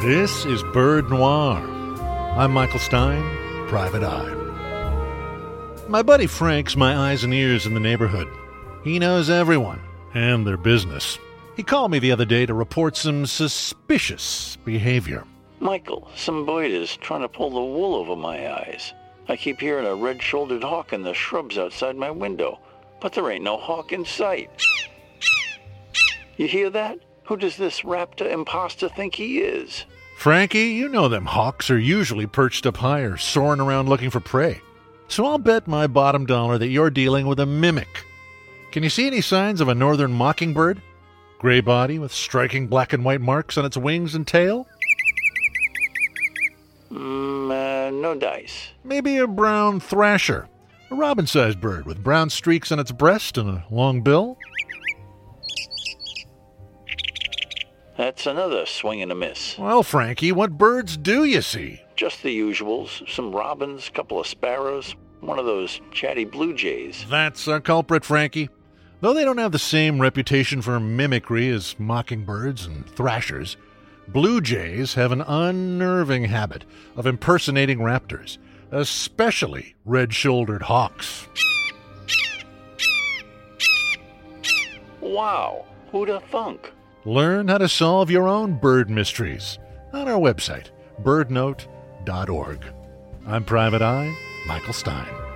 This is Bird Noir. I'm Michael Stein, Private Eye. My buddy Frank's my eyes and ears in the neighborhood. He knows everyone and their business. He called me the other day to report some suspicious behavior. Michael, some bird is trying to pull the wool over my eyes. I keep hearing a red-shouldered hawk in the shrubs outside my window, but there ain't no hawk in sight. You hear that? Who does this raptor imposter think he is? Frankie, you know them hawks are usually perched up higher, soaring around looking for prey. So I'll bet my bottom dollar that you're dealing with a mimic. Can you see any signs of a northern mockingbird? Gray body with striking black and white marks on its wings and tail? Mm, uh, no dice. Maybe a brown thrasher, a robin sized bird with brown streaks on its breast and a long bill? That's another swing and a miss. Well, Frankie, what birds do you see? Just the usuals. Some robins, a couple of sparrows, one of those chatty blue jays. That's a culprit, Frankie. Though they don't have the same reputation for mimicry as mockingbirds and thrashers, blue jays have an unnerving habit of impersonating raptors, especially red shouldered hawks. Wow, who'da thunk? Learn how to solve your own bird mysteries on our website, birdnote.org. I'm Private Eye, Michael Stein.